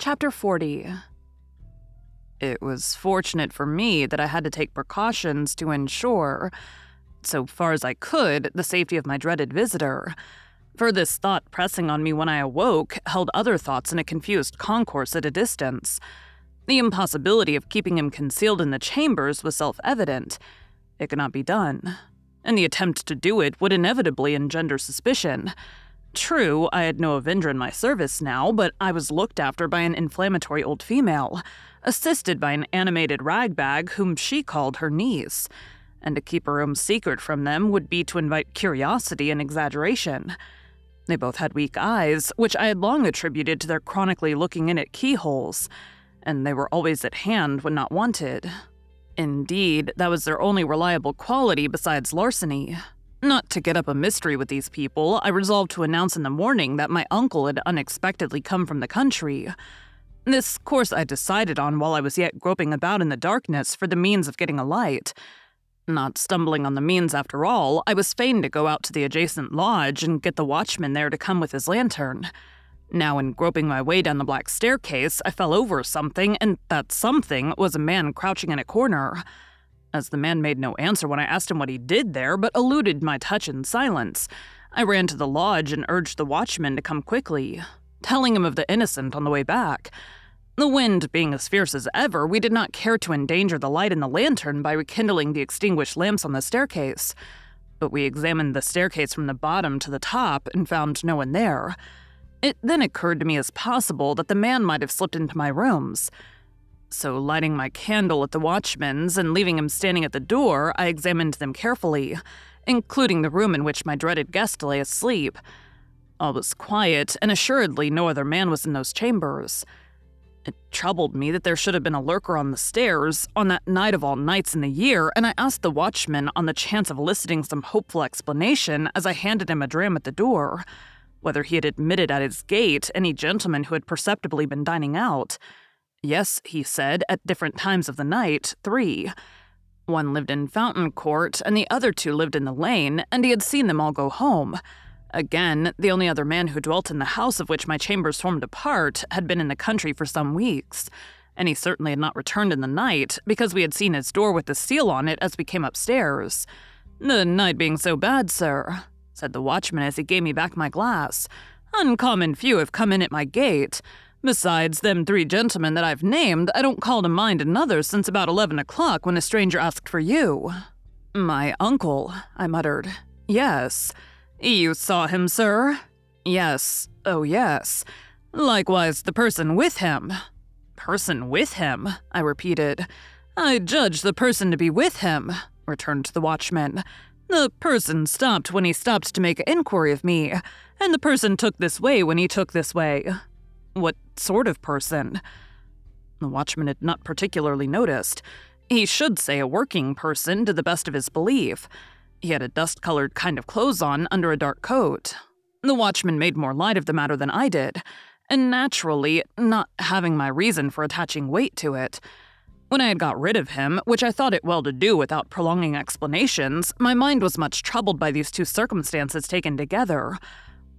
Chapter 40 It was fortunate for me that I had to take precautions to ensure, so far as I could, the safety of my dreaded visitor. For this thought pressing on me when I awoke held other thoughts in a confused concourse at a distance. The impossibility of keeping him concealed in the chambers was self evident. It could not be done, and the attempt to do it would inevitably engender suspicion. True, I had no Avenger in my service now, but I was looked after by an inflammatory old female, assisted by an animated ragbag whom she called her niece. And to keep her own secret from them would be to invite curiosity and exaggeration. They both had weak eyes, which I had long attributed to their chronically looking in at keyholes, and they were always at hand when not wanted. Indeed, that was their only reliable quality besides larceny. Not to get up a mystery with these people, I resolved to announce in the morning that my uncle had unexpectedly come from the country. This course I decided on while I was yet groping about in the darkness for the means of getting a light. Not stumbling on the means after all, I was fain to go out to the adjacent lodge and get the watchman there to come with his lantern. Now, in groping my way down the black staircase, I fell over something, and that something was a man crouching in a corner. As the man made no answer when I asked him what he did there, but eluded my touch in silence, I ran to the lodge and urged the watchman to come quickly, telling him of the innocent on the way back. The wind being as fierce as ever, we did not care to endanger the light in the lantern by rekindling the extinguished lamps on the staircase. But we examined the staircase from the bottom to the top and found no one there. It then occurred to me as possible that the man might have slipped into my rooms. So, lighting my candle at the watchman's and leaving him standing at the door, I examined them carefully, including the room in which my dreaded guest lay asleep. All was quiet, and assuredly no other man was in those chambers. It troubled me that there should have been a lurker on the stairs on that night of all nights in the year, and I asked the watchman on the chance of eliciting some hopeful explanation as I handed him a dram at the door, whether he had admitted at his gate any gentleman who had perceptibly been dining out. Yes, he said, at different times of the night, three. One lived in Fountain Court, and the other two lived in the lane, and he had seen them all go home. Again, the only other man who dwelt in the house of which my chambers formed a part had been in the country for some weeks, and he certainly had not returned in the night, because we had seen his door with the seal on it as we came upstairs. The night being so bad, sir, said the watchman as he gave me back my glass. Uncommon few have come in at my gate. Besides them three gentlemen that I've named, I don't call to mind another since about eleven o'clock when a stranger asked for you. My uncle, I muttered. Yes. You saw him, sir? Yes. Oh, yes. Likewise, the person with him. Person with him? I repeated. I judge the person to be with him, returned the watchman. The person stopped when he stopped to make inquiry of me, and the person took this way when he took this way. What sort of person? The watchman had not particularly noticed. He should say a working person to the best of his belief. He had a dust colored kind of clothes on under a dark coat. The watchman made more light of the matter than I did, and naturally, not having my reason for attaching weight to it, When I had got rid of him, which I thought it well to do without prolonging explanations, my mind was much troubled by these two circumstances taken together,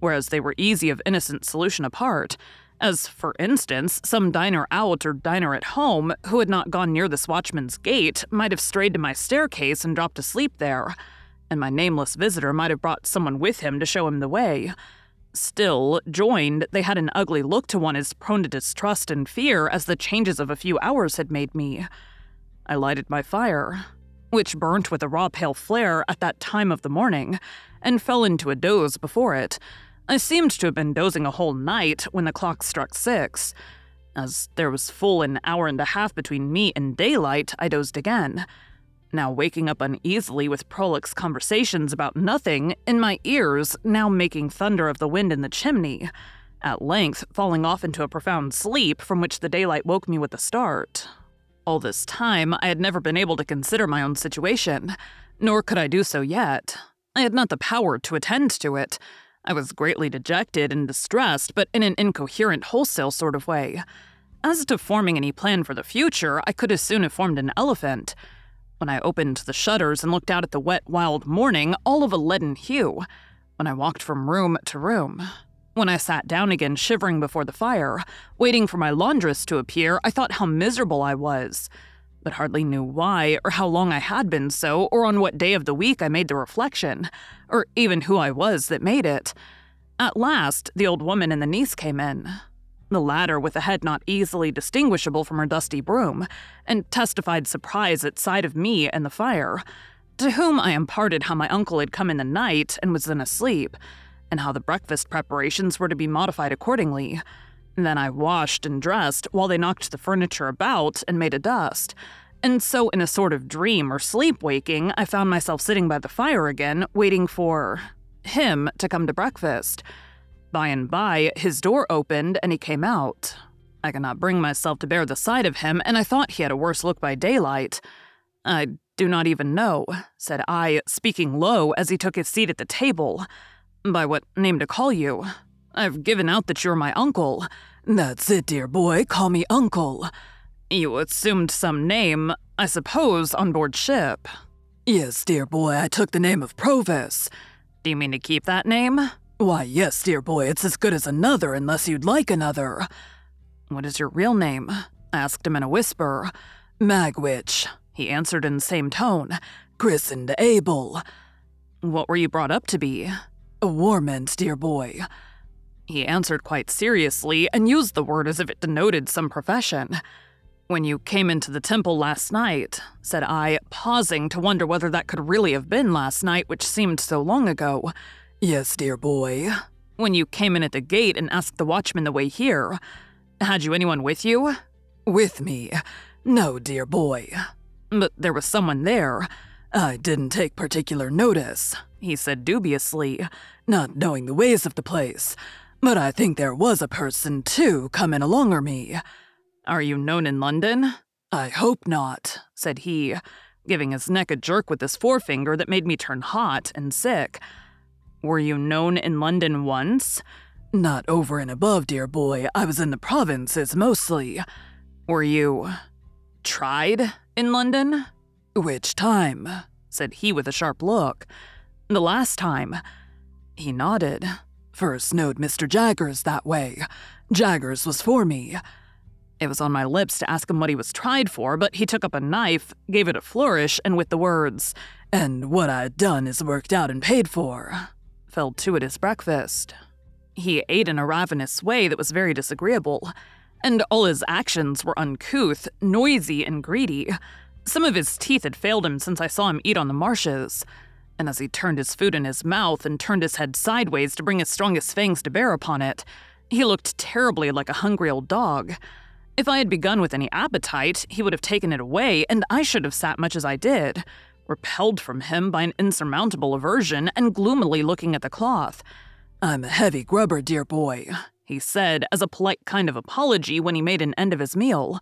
whereas they were easy of innocent solution apart. As, for instance, some diner out or diner at home who had not gone near this watchman's gate might have strayed to my staircase and dropped asleep there, and my nameless visitor might have brought someone with him to show him the way. Still, joined, they had an ugly look to one as prone to distrust and fear as the changes of a few hours had made me. I lighted my fire, which burnt with a raw pale flare at that time of the morning, and fell into a doze before it. I seemed to have been dozing a whole night when the clock struck six. As there was full an hour and a half between me and daylight, I dozed again now waking up uneasily with prolix conversations about nothing in my ears, now making thunder of the wind in the chimney, at length falling off into a profound sleep from which the daylight woke me with a start. All this time, I had never been able to consider my own situation, nor could I do so yet. I had not the power to attend to it. I was greatly dejected and distressed, but in an incoherent, wholesale sort of way. As to forming any plan for the future, I could as soon have formed an elephant. When I opened the shutters and looked out at the wet, wild morning, all of a leaden hue. When I walked from room to room. When I sat down again, shivering before the fire, waiting for my laundress to appear, I thought how miserable I was, but hardly knew why, or how long I had been so, or on what day of the week I made the reflection, or even who I was that made it. At last, the old woman and the niece came in the latter with a head not easily distinguishable from her dusty broom, and testified surprise at sight of me and the fire, to whom I imparted how my uncle had come in the night and was then asleep, and how the breakfast preparations were to be modified accordingly. Then I washed and dressed while they knocked the furniture about and made a dust. And so, in a sort of dream or sleep waking, I found myself sitting by the fire again, waiting for him to come to breakfast. By and by, his door opened and he came out. I could not bring myself to bear the sight of him, and I thought he had a worse look by daylight. I do not even know, said I, speaking low as he took his seat at the table. By what name to call you? I've given out that you're my uncle. That's it, dear boy, call me uncle. You assumed some name, I suppose, on board ship. Yes, dear boy, I took the name of Provis. Do you mean to keep that name? Why, yes, dear boy, it's as good as another unless you'd like another. What is your real name? I asked him in a whisper. Magwitch, he answered in the same tone. Christened Abel. What were you brought up to be? A warmint, dear boy. He answered quite seriously and used the word as if it denoted some profession. When you came into the temple last night, said I, pausing to wonder whether that could really have been last night, which seemed so long ago. Yes, dear boy. When you came in at the gate and asked the watchman the way here, had you anyone with you? With me? No, dear boy. But there was someone there. I didn't take particular notice, he said dubiously, not knowing the ways of the place. But I think there was a person, too, coming alonger me. Are you known in London? I hope not, said he, giving his neck a jerk with his forefinger that made me turn hot and sick. Were you known in London once? Not over and above, dear boy. I was in the provinces mostly. Were you tried in London? Which time? said he with a sharp look. The last time. He nodded. First knowed Mr. Jaggers that way. Jaggers was for me. It was on my lips to ask him what he was tried for, but he took up a knife, gave it a flourish, and with the words, And what I'd done is worked out and paid for, fell to at his breakfast. He ate in a ravenous way that was very disagreeable, and all his actions were uncouth, noisy, and greedy. Some of his teeth had failed him since I saw him eat on the marshes, and as he turned his food in his mouth and turned his head sideways to bring his strongest fangs to bear upon it, he looked terribly like a hungry old dog. If I had begun with any appetite, he would have taken it away, and I should have sat much as I did repelled from him by an insurmountable aversion and gloomily looking at the cloth. I'm a heavy grubber, dear boy, he said as a polite kind of apology when he made an end of his meal.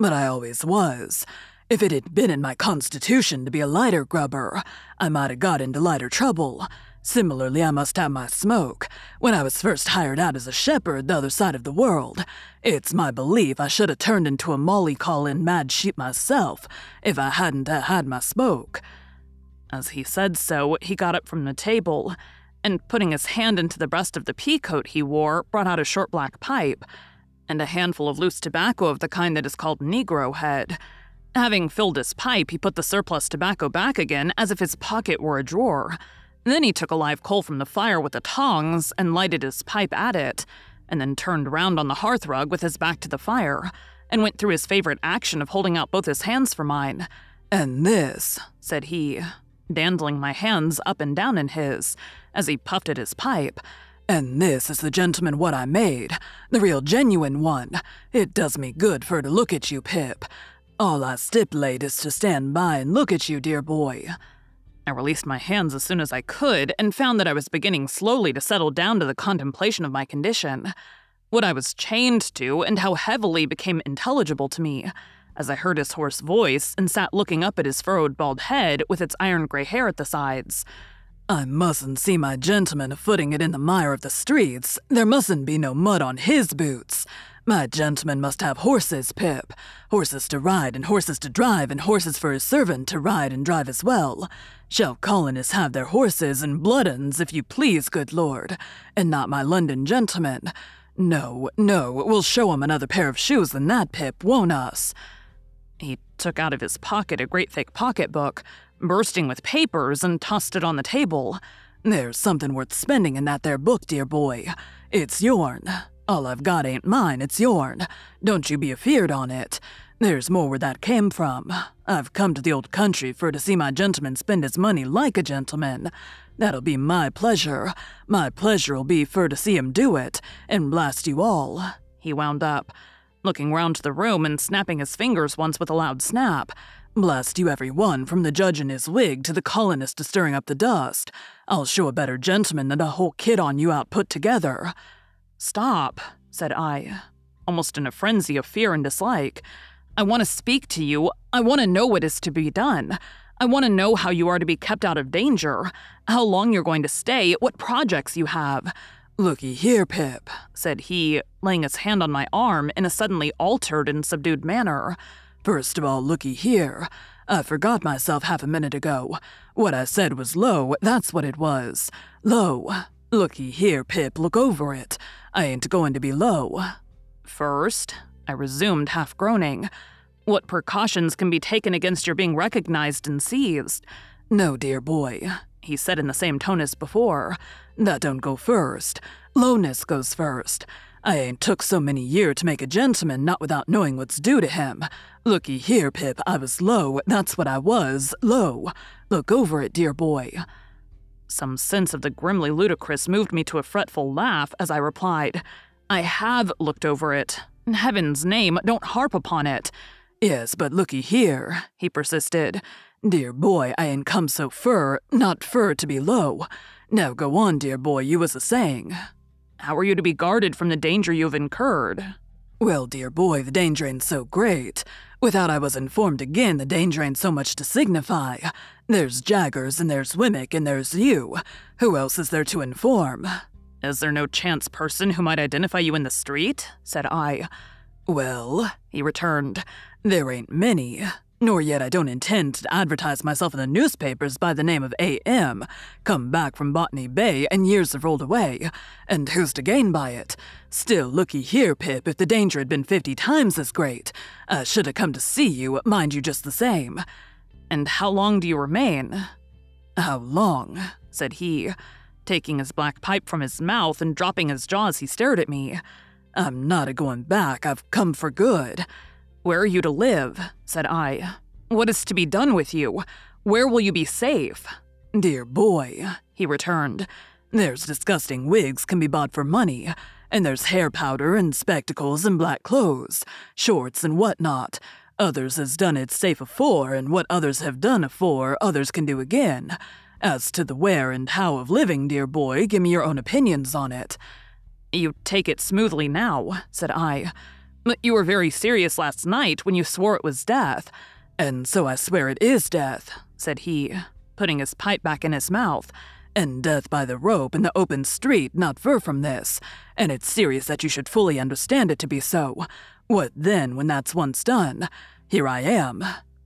But I always was. If it had been in my constitution to be a lighter grubber, I might have got into lighter trouble. Similarly, I must have my smoke. When I was first hired out as a shepherd the other side of the world, it's my belief I should have turned into a molly callin' mad sheep myself if I hadn't had my smoke. As he said so, he got up from the table and, putting his hand into the breast of the pea coat he wore, brought out a short black pipe and a handful of loose tobacco of the kind that is called Negro head. Having filled his pipe, he put the surplus tobacco back again as if his pocket were a drawer. Then he took a live coal from the fire with the tongs and lighted his pipe at it, and then turned round on the hearthrug with his back to the fire, and went through his favorite action of holding out both his hands for mine. And this, said he, dandling my hands up and down in his, as he puffed at his pipe. And this is the gentleman what I made, the real genuine one. It does me good for to look at you, Pip. All I stipulate is to stand by and look at you, dear boy. I released my hands as soon as I could and found that I was beginning slowly to settle down to the contemplation of my condition. What I was chained to and how heavily became intelligible to me as I heard his hoarse voice and sat looking up at his furrowed bald head with its iron gray hair at the sides. I mustn't see my gentleman footing it in the mire of the streets. There mustn't be no mud on his boots. My gentleman must have horses, Pip. Horses to ride and horses to drive, and horses for his servant to ride and drive as well. Shall colonists have their horses and blood if you please, good lord, and not my London gentleman? No, no, we'll show him another pair of shoes than that, Pip, won't us? He took out of his pocket a great thick pocketbook, bursting with papers, and tossed it on the table. There's something worth spending in that there book, dear boy. It's yourn. All I've got ain't mine, it's yourn. Don't you be afeard on it. There's more where that came from. I've come to the old country for to see my gentleman spend his money like a gentleman. That'll be my pleasure. My pleasure'll be for to see him do it, and blast you all, he wound up, looking round the room and snapping his fingers once with a loud snap. Blast you every one, from the judge in his wig to the colonist stirring up the dust. I'll show a better gentleman than a whole kid on you out put together. Stop, said I, almost in a frenzy of fear and dislike. I want to speak to you. I want to know what is to be done. I want to know how you are to be kept out of danger, how long you're going to stay, what projects you have. Looky here, Pip, said he, laying his hand on my arm in a suddenly altered and subdued manner. First of all, looky here. I forgot myself half a minute ago. What I said was low, that's what it was. Low. Looky here, Pip, look over it. I ain't going to be low. First, I resumed, half groaning. What precautions can be taken against your being recognized and seized? No, dear boy, he said in the same tone as before. That don't go first. Lowness goes first. I ain't took so many year to make a gentleman not without knowing what's due to him. Looky here, Pip, I was low, that's what I was, low. Look over it, dear boy. Some sense of the grimly ludicrous moved me to a fretful laugh as I replied, I have looked over it. In heaven's name, don't harp upon it. Yes, but looky here, he persisted. Dear boy, I ain't come so fur, not fur to be low. Now go on, dear boy, you was a saying. How are you to be guarded from the danger you have incurred? Well, dear boy, the danger ain't so great. Without I was informed again, the danger ain't so much to signify. There's Jaggers, and there's Wemmick, and there's you. Who else is there to inform? Is there no chance person who might identify you in the street? said I. Well, he returned, there ain't many. Nor yet I don't intend to advertise myself in the newspapers by the name of A.M., come back from Botany Bay and years have rolled away. And who's to gain by it? Still, looky here, Pip, if the danger had been fifty times as great, I should have come to see you, mind you just the same. And how long do you remain? How long? said he, taking his black pipe from his mouth and dropping his jaw as he stared at me. I'm not a going back, I've come for good. Where are you to live? said I. What is to be done with you? Where will you be safe? Dear boy, he returned, there's disgusting wigs can be bought for money, and there's hair powder and spectacles and black clothes, shorts and what not. Others has done it safe afore, and what others have done afore, others can do again. As to the where and how of living, dear boy, give me your own opinions on it. You take it smoothly now, said I. But you were very serious last night when you swore it was death. And so I swear it is death, said he, putting his pipe back in his mouth. And death by the rope in the open street not far from this, and it's serious that you should fully understand it to be so. What then, when that's once done? Here I am.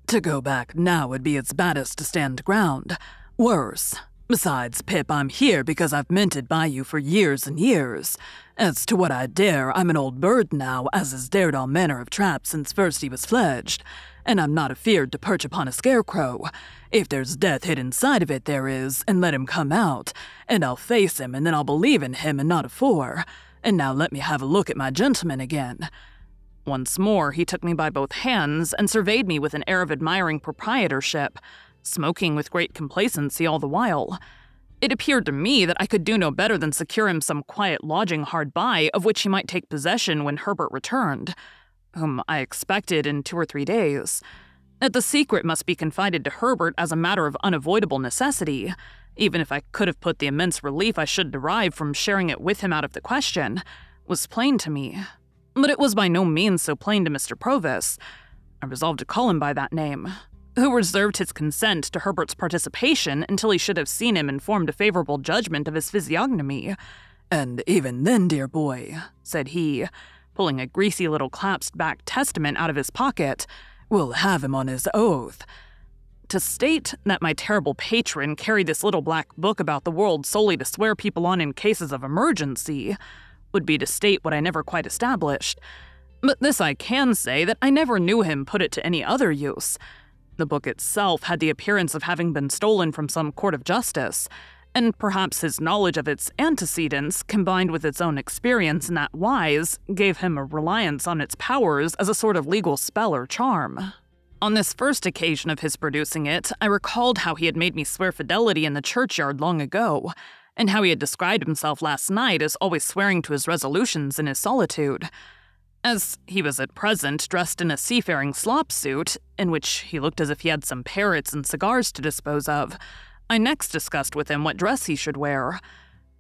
To go back now would be its baddest to stand ground. Worse. Besides, Pip, I'm here because I've minted by you for years and years. As to what I dare, I'm an old bird now, as has dared all manner of traps since first he was fledged, and I'm not afeard to perch upon a scarecrow. If there's death hid inside of it, there is, and let him come out, and I'll face him, and then I'll believe in him and not afore. And now let me have a look at my gentleman again. Once more, he took me by both hands and surveyed me with an air of admiring proprietorship, smoking with great complacency all the while. It appeared to me that I could do no better than secure him some quiet lodging hard by, of which he might take possession when Herbert returned, whom I expected in two or three days. That the secret must be confided to Herbert as a matter of unavoidable necessity, even if I could have put the immense relief I should derive from sharing it with him out of the question, was plain to me. But it was by no means so plain to Mr. Provis. I resolved to call him by that name, who reserved his consent to Herbert's participation until he should have seen him and formed a favorable judgment of his physiognomy. And even then, dear boy, said he, pulling a greasy little clasped back testament out of his pocket, we'll have him on his oath. To state that my terrible patron carried this little black book about the world solely to swear people on in cases of emergency would be to state what I never quite established. But this I can say that I never knew him put it to any other use. The book itself had the appearance of having been stolen from some court of justice, and perhaps his knowledge of its antecedents, combined with its own experience in that wise, gave him a reliance on its powers as a sort of legal spell or charm. On this first occasion of his producing it, I recalled how he had made me swear fidelity in the churchyard long ago, and how he had described himself last night as always swearing to his resolutions in his solitude. As he was at present dressed in a seafaring slop suit, in which he looked as if he had some parrots and cigars to dispose of, I next discussed with him what dress he should wear.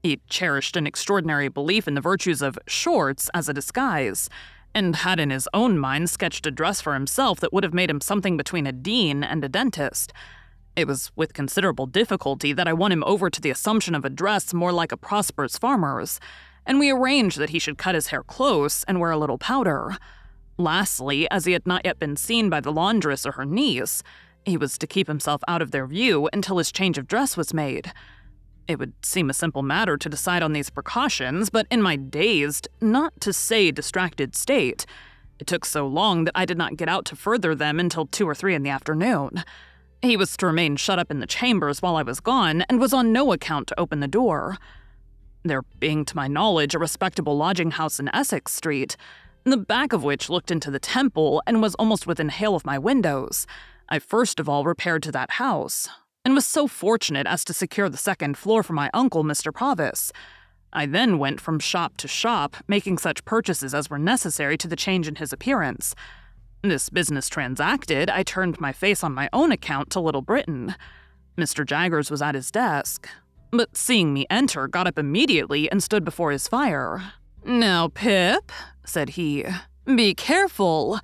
He cherished an extraordinary belief in the virtues of shorts as a disguise, and had in his own mind sketched a dress for himself that would have made him something between a dean and a dentist. It was with considerable difficulty that I won him over to the assumption of a dress more like a prosperous farmer's, and we arranged that he should cut his hair close and wear a little powder. Lastly, as he had not yet been seen by the laundress or her niece, he was to keep himself out of their view until his change of dress was made. It would seem a simple matter to decide on these precautions, but in my dazed, not to say distracted state, it took so long that I did not get out to further them until two or three in the afternoon. He was to remain shut up in the chambers while I was gone, and was on no account to open the door. There being, to my knowledge, a respectable lodging house in Essex Street, the back of which looked into the temple and was almost within hail of my windows, I first of all repaired to that house, and was so fortunate as to secure the second floor for my uncle, Mr. Provis. I then went from shop to shop, making such purchases as were necessary to the change in his appearance, this business transacted, I turned my face on my own account to Little Britain. Mr. Jaggers was at his desk, but seeing me enter, got up immediately and stood before his fire. Now, Pip, said he, be careful.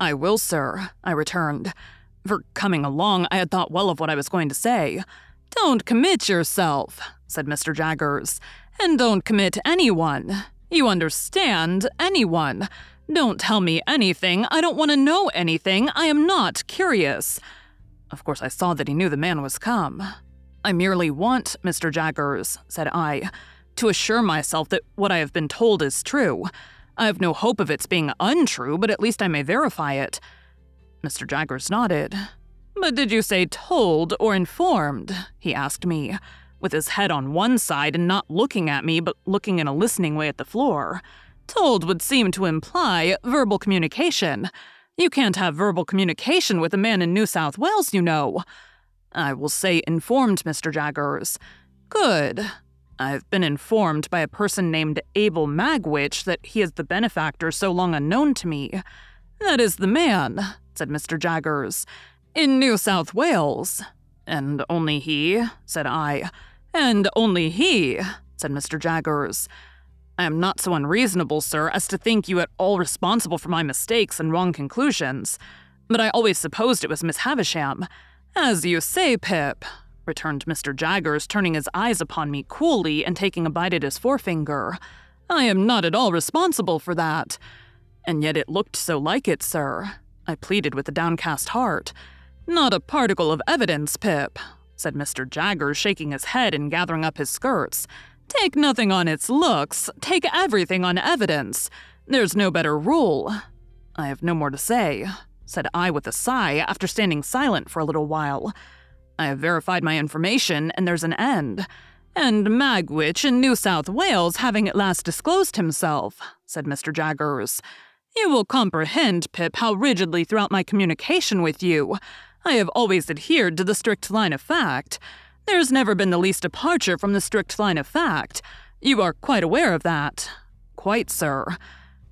I will, sir, I returned. For coming along, I had thought well of what I was going to say. Don't commit yourself, said Mr. Jaggers, and don't commit anyone. You understand, anyone. Don't tell me anything. I don't want to know anything. I am not curious. Of course, I saw that he knew the man was come. I merely want, Mr. Jaggers, said I, to assure myself that what I have been told is true. I have no hope of its being untrue, but at least I may verify it. Mr. Jaggers nodded. But did you say told or informed? he asked me, with his head on one side and not looking at me, but looking in a listening way at the floor. Told would seem to imply verbal communication. You can't have verbal communication with a man in New South Wales, you know. I will say informed, Mr. Jaggers. Good. I've been informed by a person named Abel Magwitch that he is the benefactor so long unknown to me. That is the man, said Mr. Jaggers. In New South Wales. And only he, said I. And only he, said Mr. Jaggers. I am not so unreasonable, sir, as to think you at all responsible for my mistakes and wrong conclusions. But I always supposed it was Miss Havisham. As you say, Pip. returned Mr. Jaggers, turning his eyes upon me coolly and taking a bite at his forefinger. I am not at all responsible for that. And yet it looked so like it, sir. I pleaded with a downcast heart. Not a particle of evidence, Pip, said Mr. Jaggers, shaking his head and gathering up his skirts. Take nothing on its looks, take everything on evidence. There's no better rule. I have no more to say, said I with a sigh after standing silent for a little while. I have verified my information, and there's an end. And Magwitch in New South Wales having at last disclosed himself, said Mr. Jaggers. You will comprehend, Pip, how rigidly throughout my communication with you I have always adhered to the strict line of fact. There's never been the least departure from the strict line of fact. You are quite aware of that. Quite, sir.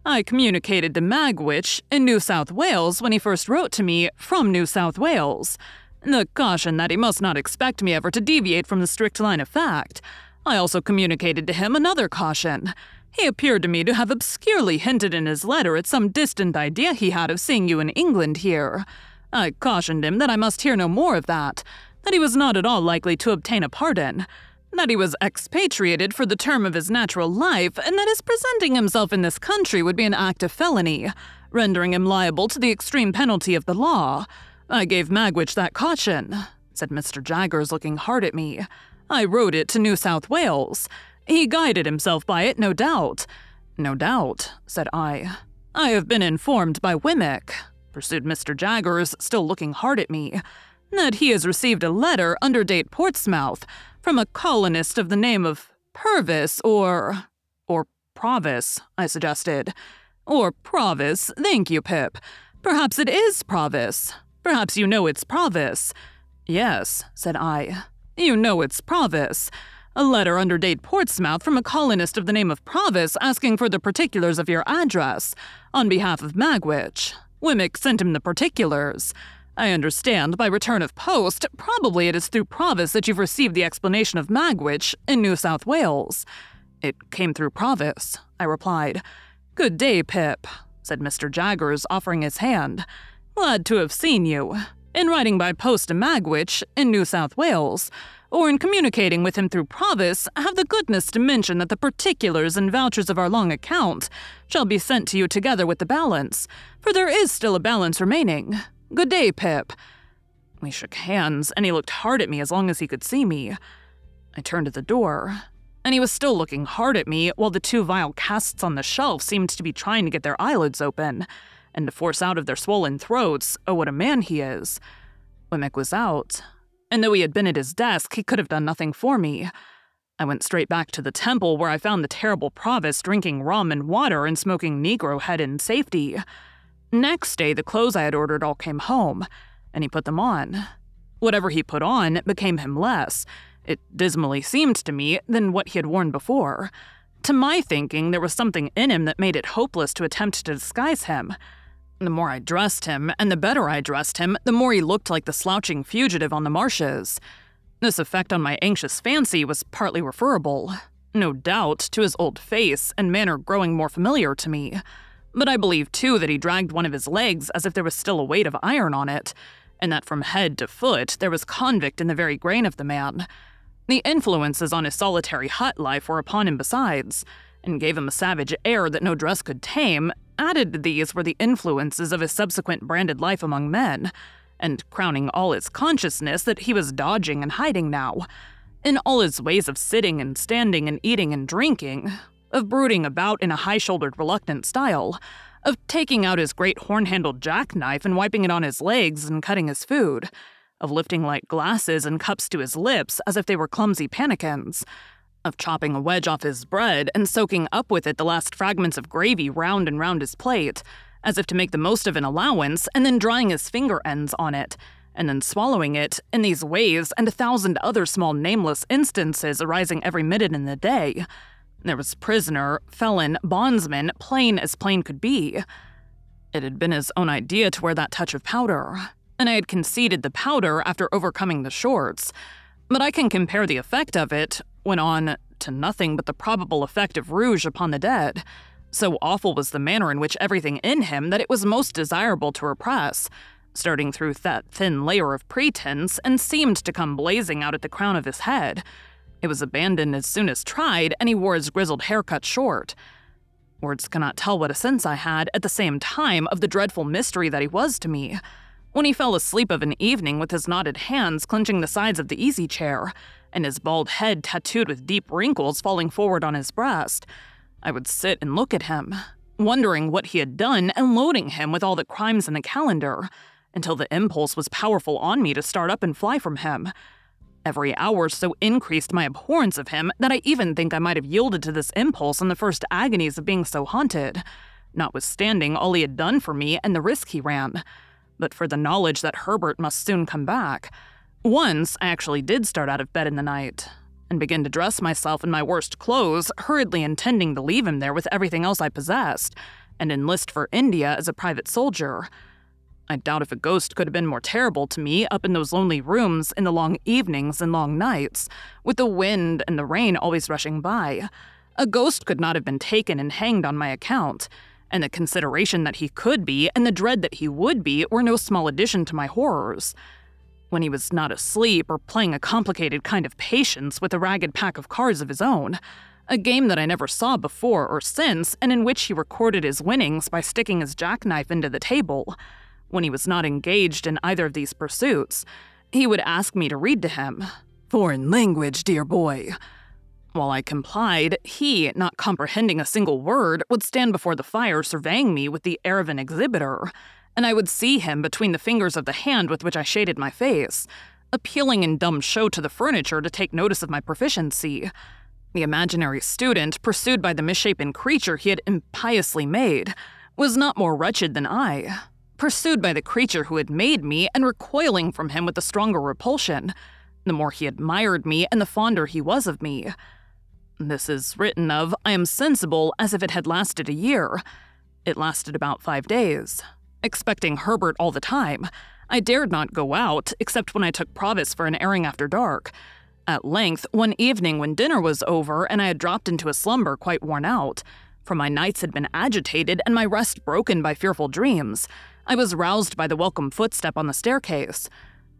I communicated to Magwitch in New South Wales when he first wrote to me from New South Wales. The caution that he must not expect me ever to deviate from the strict line of fact. I also communicated to him another caution. He appeared to me to have obscurely hinted in his letter at some distant idea he had of seeing you in England here. I cautioned him that I must hear no more of that, that he was not at all likely to obtain a pardon, that he was expatriated for the term of his natural life, and that his presenting himself in this country would be an act of felony, rendering him liable to the extreme penalty of the law. I gave Magwitch that caution, said Mr. Jaggers, looking hard at me. I wrote it to New South Wales. He guided himself by it, no doubt. No doubt, said I. I have been informed by Wemmick, pursued Mr. Jaggers, still looking hard at me, that he has received a letter under date Portsmouth from a colonist of the name of Purvis or. or Provis, I suggested. Or Provis, thank you, Pip. Perhaps it is Provis. Perhaps you know it's Provis. Yes, said I. You know it's Provis. A letter under date Portsmouth from a colonist of the name of Provis asking for the particulars of your address, on behalf of Magwitch. Wemmick sent him the particulars. I understand by return of post, probably it is through Provis that you've received the explanation of Magwitch in New South Wales. It came through Provis, I replied. Good day, Pip, said Mr. Jaggers, offering his hand. Glad to have seen you. In writing by post to Magwitch in New South Wales, or in communicating with him through Provis, have the goodness to mention that the particulars and vouchers of our long account shall be sent to you together with the balance, for there is still a balance remaining. Good day, Pip. We shook hands, and he looked hard at me as long as he could see me. I turned to the door, and he was still looking hard at me while the two vile casts on the shelf seemed to be trying to get their eyelids open and to force out of their swollen throats, oh, what a man he is. Wemmick was out, and though he had been at his desk, he could have done nothing for me. I went straight back to the temple where I found the terrible Provis drinking rum and water and smoking Negro head in safety. Next day, the clothes I had ordered all came home, and he put them on. Whatever he put on became him less, it dismally seemed to me, than what he had worn before. To my thinking, there was something in him that made it hopeless to attempt to disguise him. The more I dressed him, and the better I dressed him, the more he looked like the slouching fugitive on the marshes. This effect on my anxious fancy was partly referable, no doubt, to his old face and manner growing more familiar to me. But I believe too that he dragged one of his legs as if there was still a weight of iron on it, and that from head to foot there was convict in the very grain of the man. The influences on his solitary hut life were upon him besides, and gave him a savage air that no dress could tame. Added to these were the influences of his subsequent branded life among men, and crowning all his consciousness that he was dodging and hiding now. In all his ways of sitting and standing and eating and drinking, of brooding about in a high shouldered, reluctant style, of taking out his great horn handled jackknife and wiping it on his legs and cutting his food, of lifting light glasses and cups to his lips as if they were clumsy pannikins, of chopping a wedge off his bread and soaking up with it the last fragments of gravy round and round his plate, as if to make the most of an allowance, and then drying his finger ends on it, and then swallowing it, in these ways and a thousand other small nameless instances arising every minute in the day there was prisoner, felon, bondsman, plain as plain could be. It had been his own idea to wear that touch of powder, and I had conceded the powder after overcoming the shorts. But I can compare the effect of it, went on, to nothing but the probable effect of rouge upon the dead. So awful was the manner in which everything in him that it was most desirable to repress. starting through that thin layer of pretense and seemed to come blazing out at the crown of his head. It was abandoned as soon as tried, and he wore his grizzled hair cut short. Words cannot tell what a sense I had at the same time of the dreadful mystery that he was to me. When he fell asleep of an evening with his knotted hands clenching the sides of the easy chair, and his bald head tattooed with deep wrinkles falling forward on his breast, I would sit and look at him, wondering what he had done and loading him with all the crimes in the calendar, until the impulse was powerful on me to start up and fly from him. Every hour so increased my abhorrence of him that I even think I might have yielded to this impulse in the first agonies of being so haunted, notwithstanding all he had done for me and the risk he ran. But for the knowledge that Herbert must soon come back. Once I actually did start out of bed in the night and begin to dress myself in my worst clothes, hurriedly intending to leave him there with everything else I possessed and enlist for India as a private soldier. I doubt if a ghost could have been more terrible to me up in those lonely rooms in the long evenings and long nights, with the wind and the rain always rushing by. A ghost could not have been taken and hanged on my account, and the consideration that he could be and the dread that he would be were no small addition to my horrors. When he was not asleep or playing a complicated kind of patience with a ragged pack of cards of his own, a game that I never saw before or since, and in which he recorded his winnings by sticking his jackknife into the table when he was not engaged in either of these pursuits, he would ask me to read to him. Foreign language, dear boy. While I complied, he, not comprehending a single word, would stand before the fire surveying me with the air of an exhibitor, and I would see him between the fingers of the hand with which I shaded my face, appealing in dumb show to the furniture to take notice of my proficiency. The imaginary student, pursued by the misshapen creature he had impiously made, was not more wretched than I pursued by the creature who had made me and recoiling from him with a stronger repulsion, the more he admired me and the fonder he was of me. This is written of, I am sensible, as if it had lasted a year. It lasted about five days. Expecting Herbert all the time, I dared not go out, except when I took Provis for an airing after dark. At length, one evening when dinner was over and I had dropped into a slumber quite worn out, for my nights had been agitated and my rest broken by fearful dreams, I was roused by the welcome footstep on the staircase.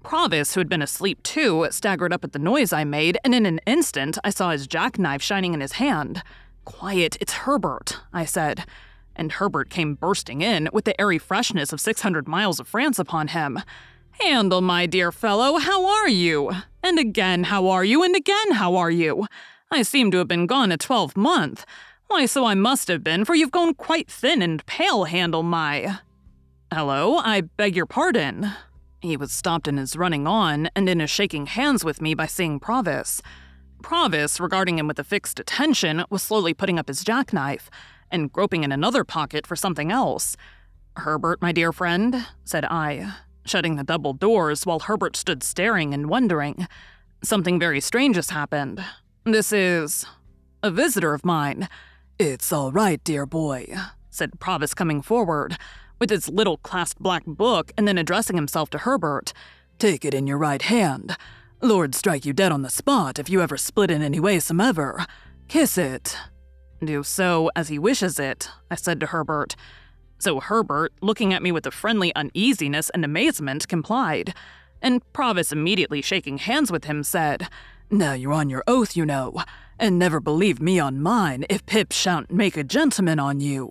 Provis, who had been asleep too, staggered up at the noise I made, and in an instant I saw his jackknife shining in his hand. Quiet, it's Herbert, I said. And Herbert came bursting in with the airy freshness of 600 miles of France upon him. Handel, my dear fellow, how are you? And again, how are you? And again, how are you? I seem to have been gone a twelvemonth. Why, so I must have been, for you've grown quite thin and pale, Handel, my. Hello, I beg your pardon. He was stopped in his running on and in his shaking hands with me by seeing Provis. Provis, regarding him with a fixed attention, was slowly putting up his jackknife and groping in another pocket for something else. Herbert, my dear friend, said I, shutting the double doors while Herbert stood staring and wondering. Something very strange has happened. This is. a visitor of mine. It's all right, dear boy, said Provis, coming forward with his little clasped black book and then addressing himself to Herbert. Take it in your right hand. Lord strike you dead on the spot if you ever split in any way somever. Kiss it. Do so as he wishes it, I said to Herbert. So Herbert, looking at me with a friendly uneasiness and amazement, complied. And Provis, immediately shaking hands with him, said, Now you're on your oath, you know, and never believe me on mine if Pip shan't make a gentleman on you.